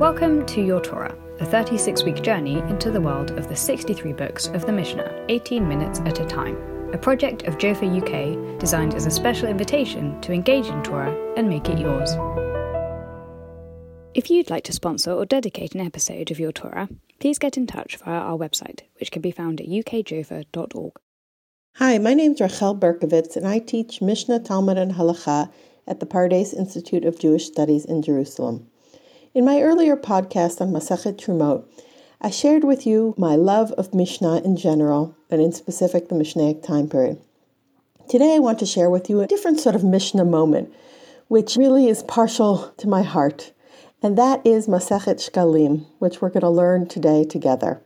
Welcome to Your Torah, a 36 week journey into the world of the 63 books of the Mishnah, 18 minutes at a time, a project of Jofa UK designed as a special invitation to engage in Torah and make it yours. If you'd like to sponsor or dedicate an episode of Your Torah, please get in touch via our website, which can be found at ukjofa.org. Hi, my name is Rahel Berkovits, and I teach Mishnah, Talmud, and Halacha at the Pardes Institute of Jewish Studies in Jerusalem. In my earlier podcast on Masachet Trumot, I shared with you my love of Mishnah in general, and in specific the Mishnaic time period. Today I want to share with you a different sort of Mishnah moment, which really is partial to my heart, and that is Masachet Shkalim, which we're going to learn today together.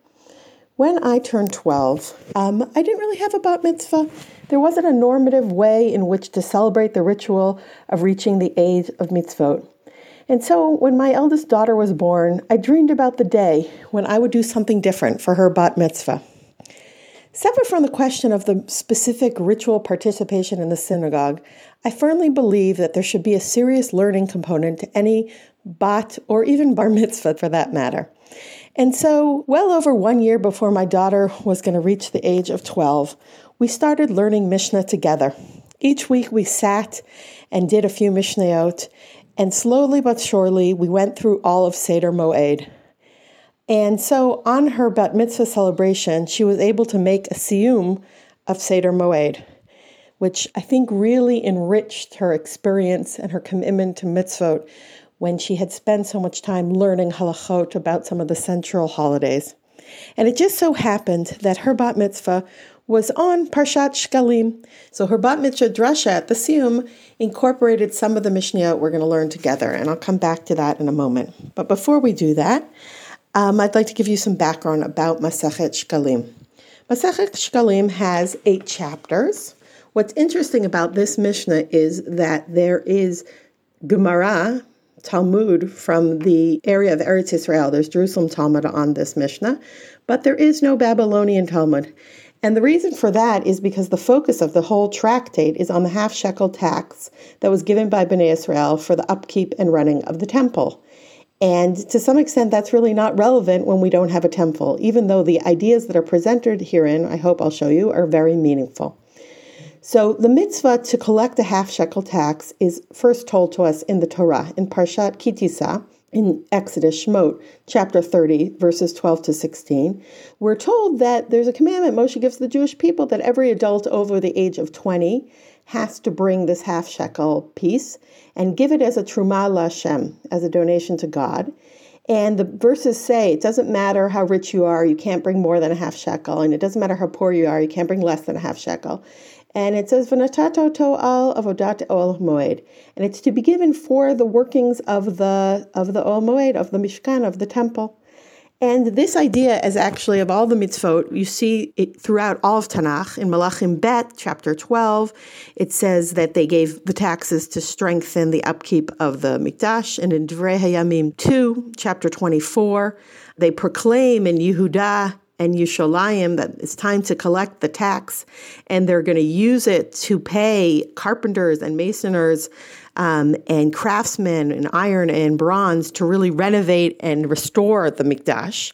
When I turned 12, um, I didn't really have a bat mitzvah. There wasn't a normative way in which to celebrate the ritual of reaching the age of mitzvot. And so when my eldest daughter was born, I dreamed about the day when I would do something different for her bat mitzvah. Separate from the question of the specific ritual participation in the synagogue, I firmly believe that there should be a serious learning component to any bat or even bar mitzvah for that matter. And so, well over one year before my daughter was going to reach the age of 12, we started learning Mishnah together. Each week we sat and did a few Mishnayot, and slowly but surely, we went through all of Seder Moed. And so on her bat mitzvah celebration, she was able to make a siyum of Seder Moed, which I think really enriched her experience and her commitment to mitzvot when she had spent so much time learning halachot about some of the central holidays. And it just so happened that her bat mitzvah was on Parshat Shkalim. So her bat mitzvah drasha at the Siyum incorporated some of the Mishnah we're going to learn together, and I'll come back to that in a moment. But before we do that, um, I'd like to give you some background about Masachet Shkalim. Masachet Shkalim has eight chapters. What's interesting about this Mishnah is that there is Gemara, Talmud from the area of Eretz Israel. There's Jerusalem Talmud on this Mishnah, but there is no Babylonian Talmud. And the reason for that is because the focus of the whole tractate is on the half shekel tax that was given by Bnei Israel for the upkeep and running of the temple. And to some extent, that's really not relevant when we don't have a temple, even though the ideas that are presented herein, I hope I'll show you, are very meaningful. So the mitzvah to collect a half shekel tax is first told to us in the Torah, in Parshat Ki Tisa, in Exodus, Shemot, chapter 30, verses 12 to 16, we're told that there's a commandment Moshe gives the Jewish people that every adult over the age of 20 has to bring this half shekel piece and give it as a truma lashem, as a donation to God. And the verses say it doesn't matter how rich you are, you can't bring more than a half shekel, and it doesn't matter how poor you are, you can't bring less than a half shekel. And it says, V'natato to al avodat Ohel Moed. And it's to be given for the workings of the of the Ohel Moed, of the mishkan, of the temple. And this idea is actually of all the mitzvot, you see it throughout all of Tanakh. In Malachim Bet, chapter 12, it says that they gave the taxes to strengthen the upkeep of the Mikdash. And in Divrei Hayamim 2, chapter 24, they proclaim in Yehudah and Yushalayim that it's time to collect the tax, and they're going to use it to pay carpenters and masoners um, and craftsmen and iron and bronze to really renovate and restore the Mikdash.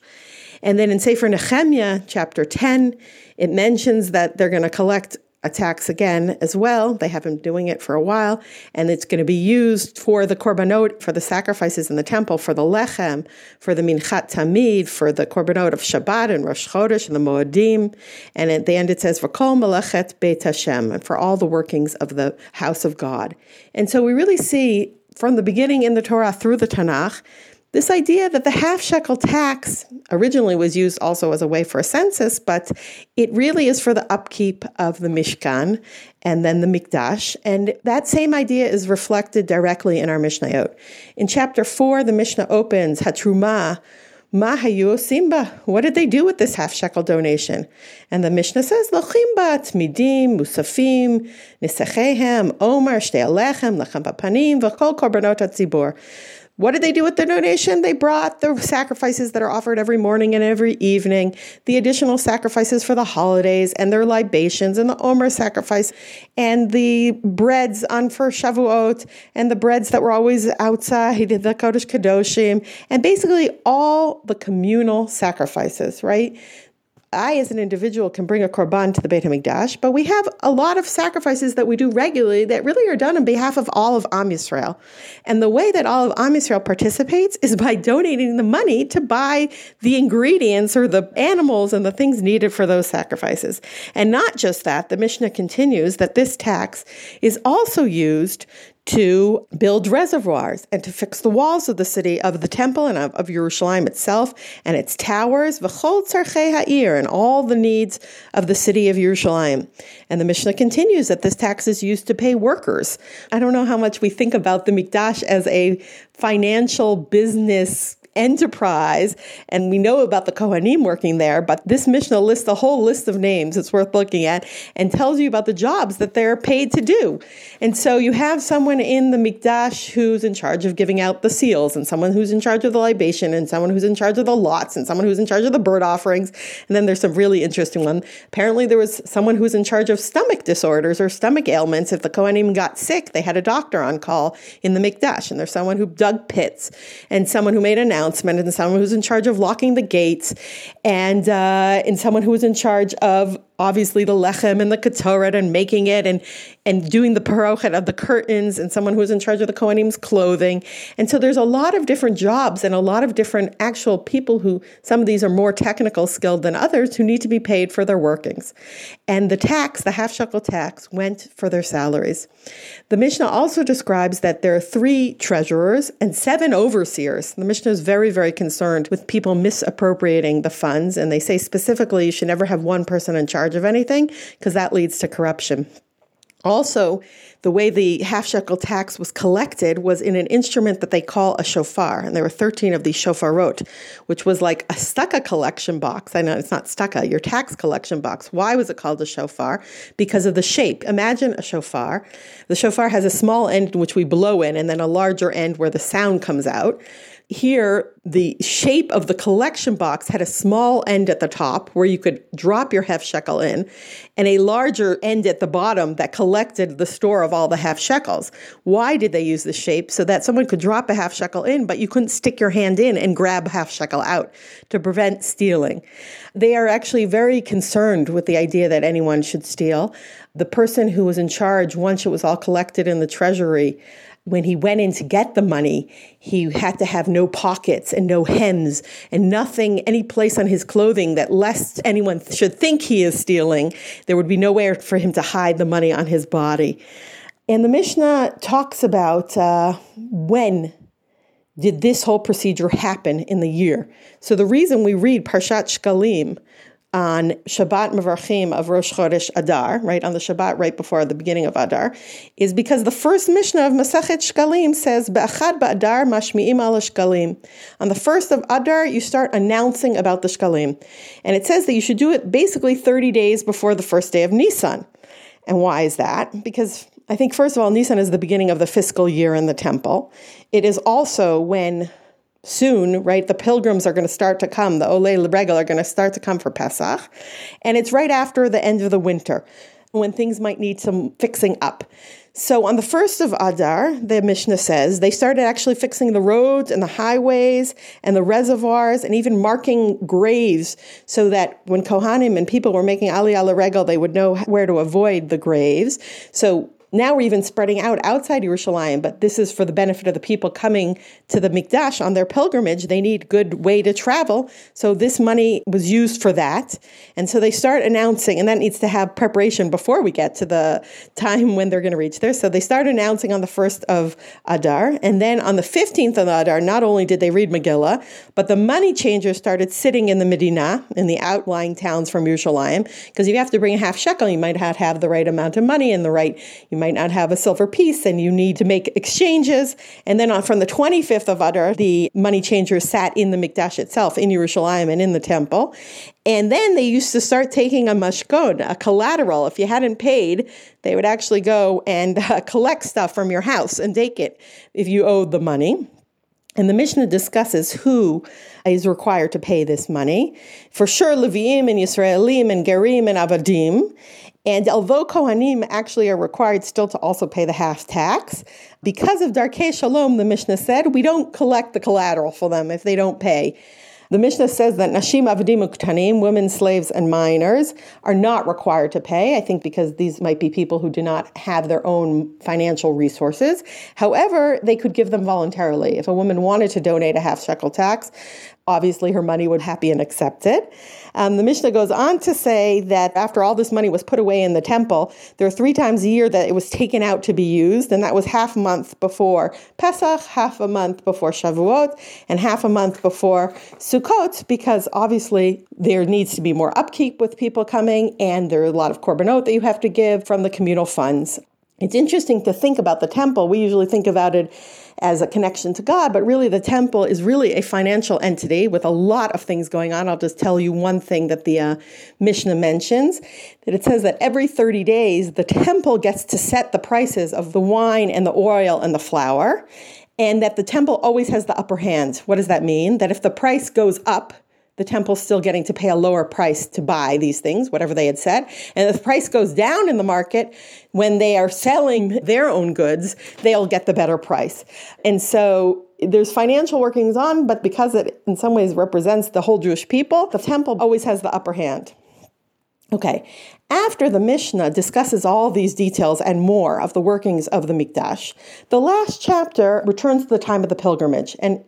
And then in Sefer Nehemiah, chapter 10, it mentions that they're going to collect attacks again as well. They have been doing it for a while, and it's going to be used for the korbanot, for the sacrifices in the temple, for the lechem, for the minchat tamid, for the korbanot of Shabbat and Rosh Chodesh and the Moedim. And at the end it says, "V'kol melechet Beit Hashem," and for all the workings of the house of God. And so we really see from the beginning in the Torah through the Tanakh this idea that the half shekel tax originally was used also as a way for a census, but it really is for the upkeep of the Mishkan and then the Mikdash. And that same idea is reflected directly in our Mishnayot. In chapter 4, the Mishnah opens, Hatruma, Mahayu Simba. What did they do with this half shekel donation? And the Mishnah says, Lochimba, Tmidim, Musafim, Nisechehem, Omer, Shtei Alechem, Lechem Bapanim, V'chol Korbanot Tzibor. What did they do with the donation? They brought the sacrifices that are offered every morning and every evening, the additional sacrifices for the holidays and their libations and the Omer sacrifice and the breads on for Shavuot and the breads that were always outside the Kodesh Kadoshim and basically all the communal sacrifices, right? I, as an individual, can bring a korban to the Beit Hamikdash, but we have a lot of sacrifices that we do regularly that really are done on behalf of all of Am Yisrael. And the way that all of Am Yisrael participates is by donating the money to buy the ingredients or the animals and the things needed for those sacrifices. And not just that, the Mishnah continues that this tax is also used to build reservoirs and to fix the walls of the city, of the temple, and of, of Jerusalem itself and its towers, ha'ir, and all the needs of the city of Jerusalem. And the Mishnah continues that this tax is used to pay workers. I don't know how much we think about the Mikdash as a financial business enterprise. And we know about the Kohanim working there, but this Mishnah lists a whole list of names it's worth looking at and tells you about the jobs that they're paid to do. And so you have someone in the Mikdash who's in charge of giving out the seals, and someone who's in charge of the libation, and someone who's in charge of the lots, and someone who's in charge of the bird offerings. And then there's some really interesting one. Apparently, there was someone who was in charge of stomach disorders or stomach ailments. If the Kohanim got sick, they had a doctor on call in the Mikdash. And there's someone who dug pits, and someone who made an announcement and someone who's in charge of locking the gates and uh, and someone who was in charge of obviously the lechem and the ketoret and making it and and doing the parochet of the curtains and someone who's in charge of the kohenim's clothing. And so there's a lot of different jobs and a lot of different actual people who some of these are more technical skilled than others who need to be paid for their workings. And the tax the half shekel tax went for their salaries. The mishnah also describes that there are three treasurers and seven overseers. The mishnah is very very concerned with people misappropriating the funds and they say specifically you should never have one person in charge charge of anything because that leads to corruption. Also, the way the half shekel tax was collected was in an instrument that they call a shofar. And there were 13 of these shofarot, which was like a tzedakah collection box. I know it's not tzedakah, your tax collection box. Why was it called a shofar? Because of the shape. Imagine a shofar. The shofar has a small end in which we blow in, and then a larger end where the sound comes out here the shape of the collection box had a small end at the top where you could drop your half shekel in and a larger end at the bottom that collected the store of all the half shekels why did they use this shape? So that someone could drop a half shekel in but you couldn't stick your hand in and grab a half shekel out to prevent stealing. They are actually very concerned with the idea that anyone should steal. The person who was in charge once it was all collected in the treasury when he went in to get the money, he had to have no pockets and no hems and nothing, any place on his clothing that lest anyone should think he is stealing, there would be nowhere for him to hide the money on his body. And the Mishnah talks about uh, when did this whole procedure happen in the year. So the reason we read Parshat Shkalim on Shabbat Mevarchim of Rosh Chodesh Adar, right, on the Shabbat right before the beginning of Adar, is because the first Mishnah of Masachet Shkalim says, Be'achad ba'adar mashmi'im al Shkalim. On the first of Adar, you start announcing about the Shkalim. And it says that you should do it basically 30 days before the first day of Nisan. And why is that? Because I think, first of all, Nisan is the beginning of the fiscal year in the temple. It is also when soon, right? The pilgrims are going to start to come. The Olei Regel are going to start to come for Pesach. And it's right after the end of the winter when things might need some fixing up. So on the first of Adar, the Mishnah says, they started actually fixing the roads and the highways and the reservoirs and even marking graves so that when Kohanim and people were making Aliyah regal, they would know where to avoid the graves. So now we're even spreading out outside Yerushalayim, but this is for the benefit of the people coming to the Mikdash on their pilgrimage. They need good way to travel. So this money was used for that. And so they start announcing, and that needs to have preparation before we get to the time when they're going to reach there. So they start announcing on the 1st of Adar. And then on the 15th of Adar, not only did they read Megillah, but the money changers started sitting in the Medina, in the outlying towns from Yerushalayim, because if you have to bring a half shekel, you might not have the right amount of money and the right, you might not have a silver piece and you need to make exchanges. And then on, from the 25th of Adar, the money changers sat in the Mikdash itself, in Yerushalayim and in the temple. And then they used to start taking a mashkon, a collateral. If you hadn't paid, they would actually go and uh, collect stuff from your house and take it if you owed the money. And the Mishnah discusses who is required to pay this money. For sure, Leviim and Yisraelim and Gerim and Avadim. And although Kohanim actually are required still to also pay the half tax, because of Darkei Shalom, the Mishnah said, we don't collect the collateral for them if they don't pay. The Mishnah says that Nashim Avadim Uktanim, women, slaves, and minors, are not required to pay. I think because these might be people who do not have their own financial resources. However, they could give them voluntarily. If a woman wanted to donate a half shekel tax, obviously her money would happy and accept it. Um, the Mishnah goes on to say that after all this money was put away in the temple, there are three times a year that it was taken out to be used, and that was half a month before Pesach, half a month before Shavuot, and half a month before Sukkot, because obviously there needs to be more upkeep with people coming, and there are a lot of korbanot that you have to give from the communal funds. It's interesting to think about the temple. We usually think about it as a connection to God, but really the temple is really a financial entity with a lot of things going on. I'll just tell you one thing that the uh, Mishnah mentions that it says that every 30 days the temple gets to set the prices of the wine and the oil and the flour, and that the temple always has the upper hand. What does that mean? That if the price goes up, the temple's still getting to pay a lower price to buy these things, whatever they had said. And if the price goes down in the market, when they are selling their own goods, they'll get the better price. And so there's financial workings on, but because it in some ways represents the whole Jewish people, the temple always has the upper hand. Okay, after the Mishnah discusses all these details and more of the workings of the Mikdash, the last chapter returns to the time of the pilgrimage. And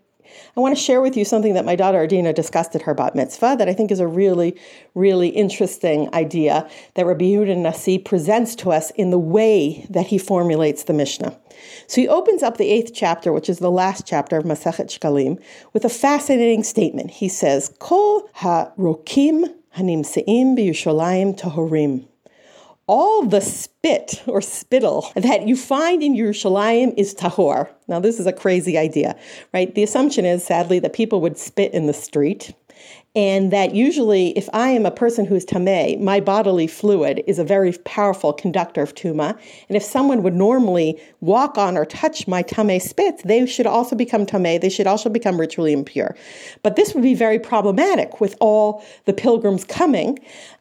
I want to share with you something that my daughter Ardina discussed at her bat mitzvah that I think is a really, really interesting idea that Rabbi Yehuda Nasi presents to us in the way that he formulates the Mishnah. So he opens up the eighth chapter, which is the last chapter of Masechet Shkalim, with a fascinating statement. He says, Kol ha-rokim hanimseim b'Yushalayim tohorim all the spit or spittle that you find in Yerushalayim is tahor. Now, this is a crazy idea, right? The assumption is, sadly, that people would spit in the street. And that usually, if I am a person who's tameh, my bodily fluid is a very powerful conductor of tuma. And if someone would normally walk on or touch my tameh spits, they should also become tameh. They should also become ritually impure. But this would be very problematic with all the pilgrims coming.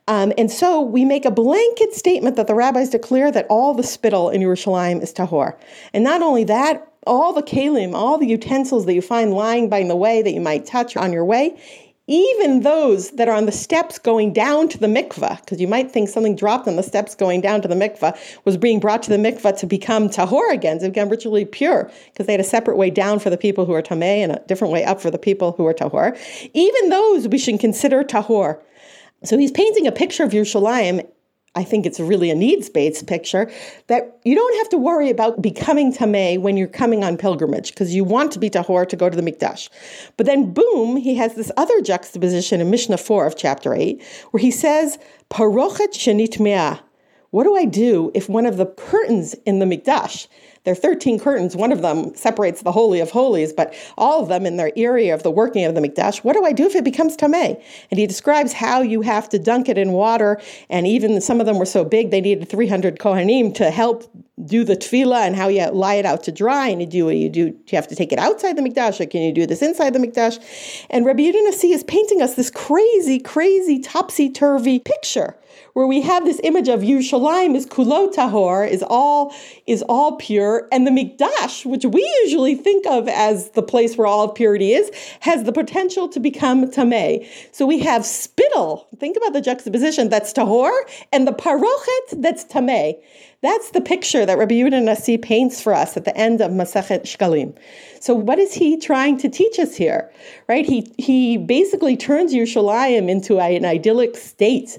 Um, and so we make a blanket statement that the rabbis declare that all the spittle in Yerushalayim is tahor. And not only that, all the kalim, all the utensils that you find lying by the way that you might touch on your way, even those that are on the steps going down to the mikveh, because you might think something dropped on the steps going down to the mikveh was being brought to the mikveh to become tahor again, to become ritually pure, because they had a separate way down for the people who are tameh and a different way up for the people who are tahor. Even those we should consider tahor. So he's painting a picture of Yerushalayim. I think it's really a needs-based picture that you don't have to worry about becoming tameh when you're coming on pilgrimage because you want to be tahor to go to the mikdash. But then, boom, he has this other juxtaposition in Mishnah four of chapter eight where he says, "Parochet shenit me'ah." What do I do if one of the curtains in the mikdash there are 13 curtains. One of them separates the Holy of Holies, but all of them in their area of the working of the Mikdash. What do I do if it becomes Tameh? And he describes how you have to dunk it in water, and even some of them were so big they needed 300 Kohanim to help do the tevilah and how you lie it out to dry. And you do what you do you have to take it outside the mikdash, or can you do this inside the mikdash? And Rabbi Yehuda Nasi is painting us this crazy, crazy topsy turvy picture where we have this image of Yerushalayim is kulo tahor, is all is all pure, and the mikdash, which we usually think of as the place where all of purity is, has the potential to become tameh. So we have spittle. Think about the juxtaposition. That's tahor, and the parochet. That's tameh. That's the picture that Rabbi Yehuda Nasi paints for us at the end of Masechet Shkalim. So what is he trying to teach us here? Right? He he basically turns Yerushalayim into an idyllic state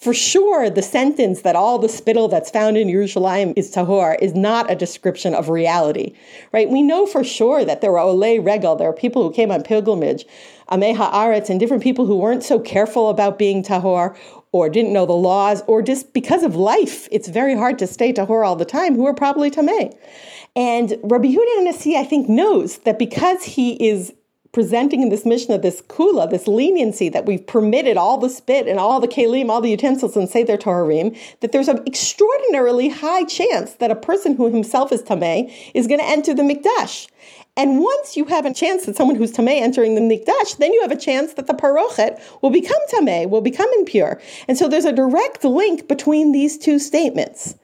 for sure, the sentence that all the spittle that's found in Yerushalayim is tahor is not a description of reality, right? We know for sure that there were olei regel, there are people who came on pilgrimage, amei haaretz, and different people who weren't so careful about being tahor or didn't know the laws, or just because of life, it's very hard to stay tahor all the time, who are probably tameh. And Rabbi Yehuda Nasi, I think, knows that because he is presenting in this Mishnah this kula, this leniency that we've permitted all the spit and all the kalim, all the utensils, and say they're taharim, that there's an extraordinarily high chance that a person who himself is tameh is going to enter the mikdash. And once you have a chance that someone who's tamei entering the mikdash, then you have a chance that the parochet will become tamei, will become impure. And so there's a direct link between these two statements.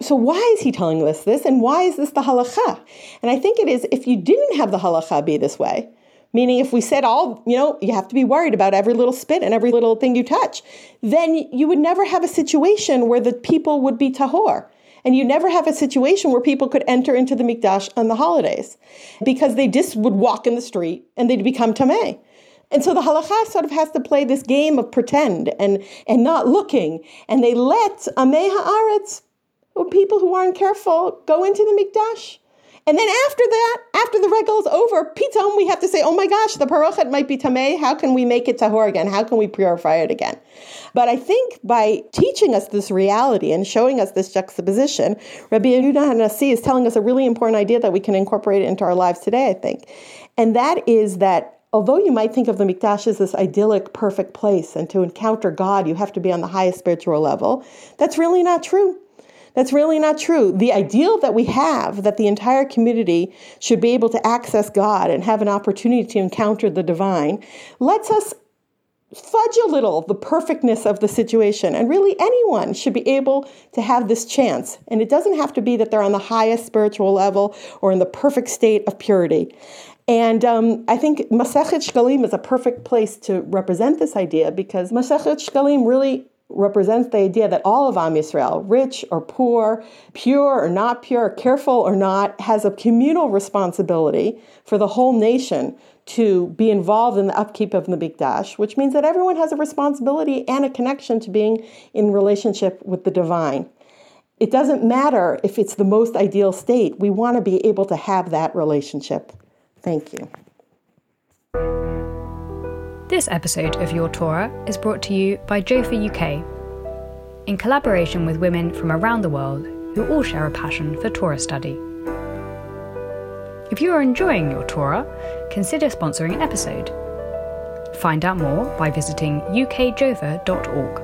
So why is he telling us this, and why is this the halacha? And I think it is if you didn't have the halacha be this way, meaning if we said all, you know, you have to be worried about every little spit and every little thing you touch, then you would never have a situation where the people would be tahor. And you never have a situation where people could enter into the mikdash on the holidays because they just would walk in the street and they'd become tameh. And so the halacha sort of has to play this game of pretend and, and not looking. And they let Amei Haaretz, people who aren't careful, go into the mikdash. And then after that, after the regel is over, pitom, we have to say, oh my gosh, the parochet might be tameh. How can we make it tahor again? How can we purify it again? But I think by teaching us this reality and showing us this juxtaposition, Rabbi Yehuda Hanasi is telling us a really important idea that we can incorporate into our lives today, I think. And that is that although you might think of the mikdash as this idyllic, perfect place, and to encounter God, you have to be on the highest spiritual level, that's really not true. That's really not true. The ideal that we have, that the entire community should be able to access God and have an opportunity to encounter the divine, lets us fudge a little the perfectness of the situation. And really, anyone should be able to have this chance. And it doesn't have to be that they're on the highest spiritual level or in the perfect state of purity. And um, I think Masechet Shkalim is a perfect place to represent this idea because Masechet Shkalim really represents the idea that all of Am Yisrael, rich or poor, pure or not pure, careful or not, has a communal responsibility for the whole nation to be involved in the upkeep of the Mikdash, which means that everyone has a responsibility and a connection to being in relationship with the divine. It doesn't matter if it's the most ideal state. We want to be able to have that relationship. Thank you. This episode of Your Torah is brought to you by Jofa UK, in collaboration with women from around the world who all share a passion for Torah study. If you are enjoying your Torah, consider sponsoring an episode. Find out more by visiting ukjofa.org.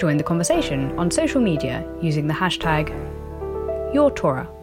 Join the conversation on social media using the hashtag YourTorah.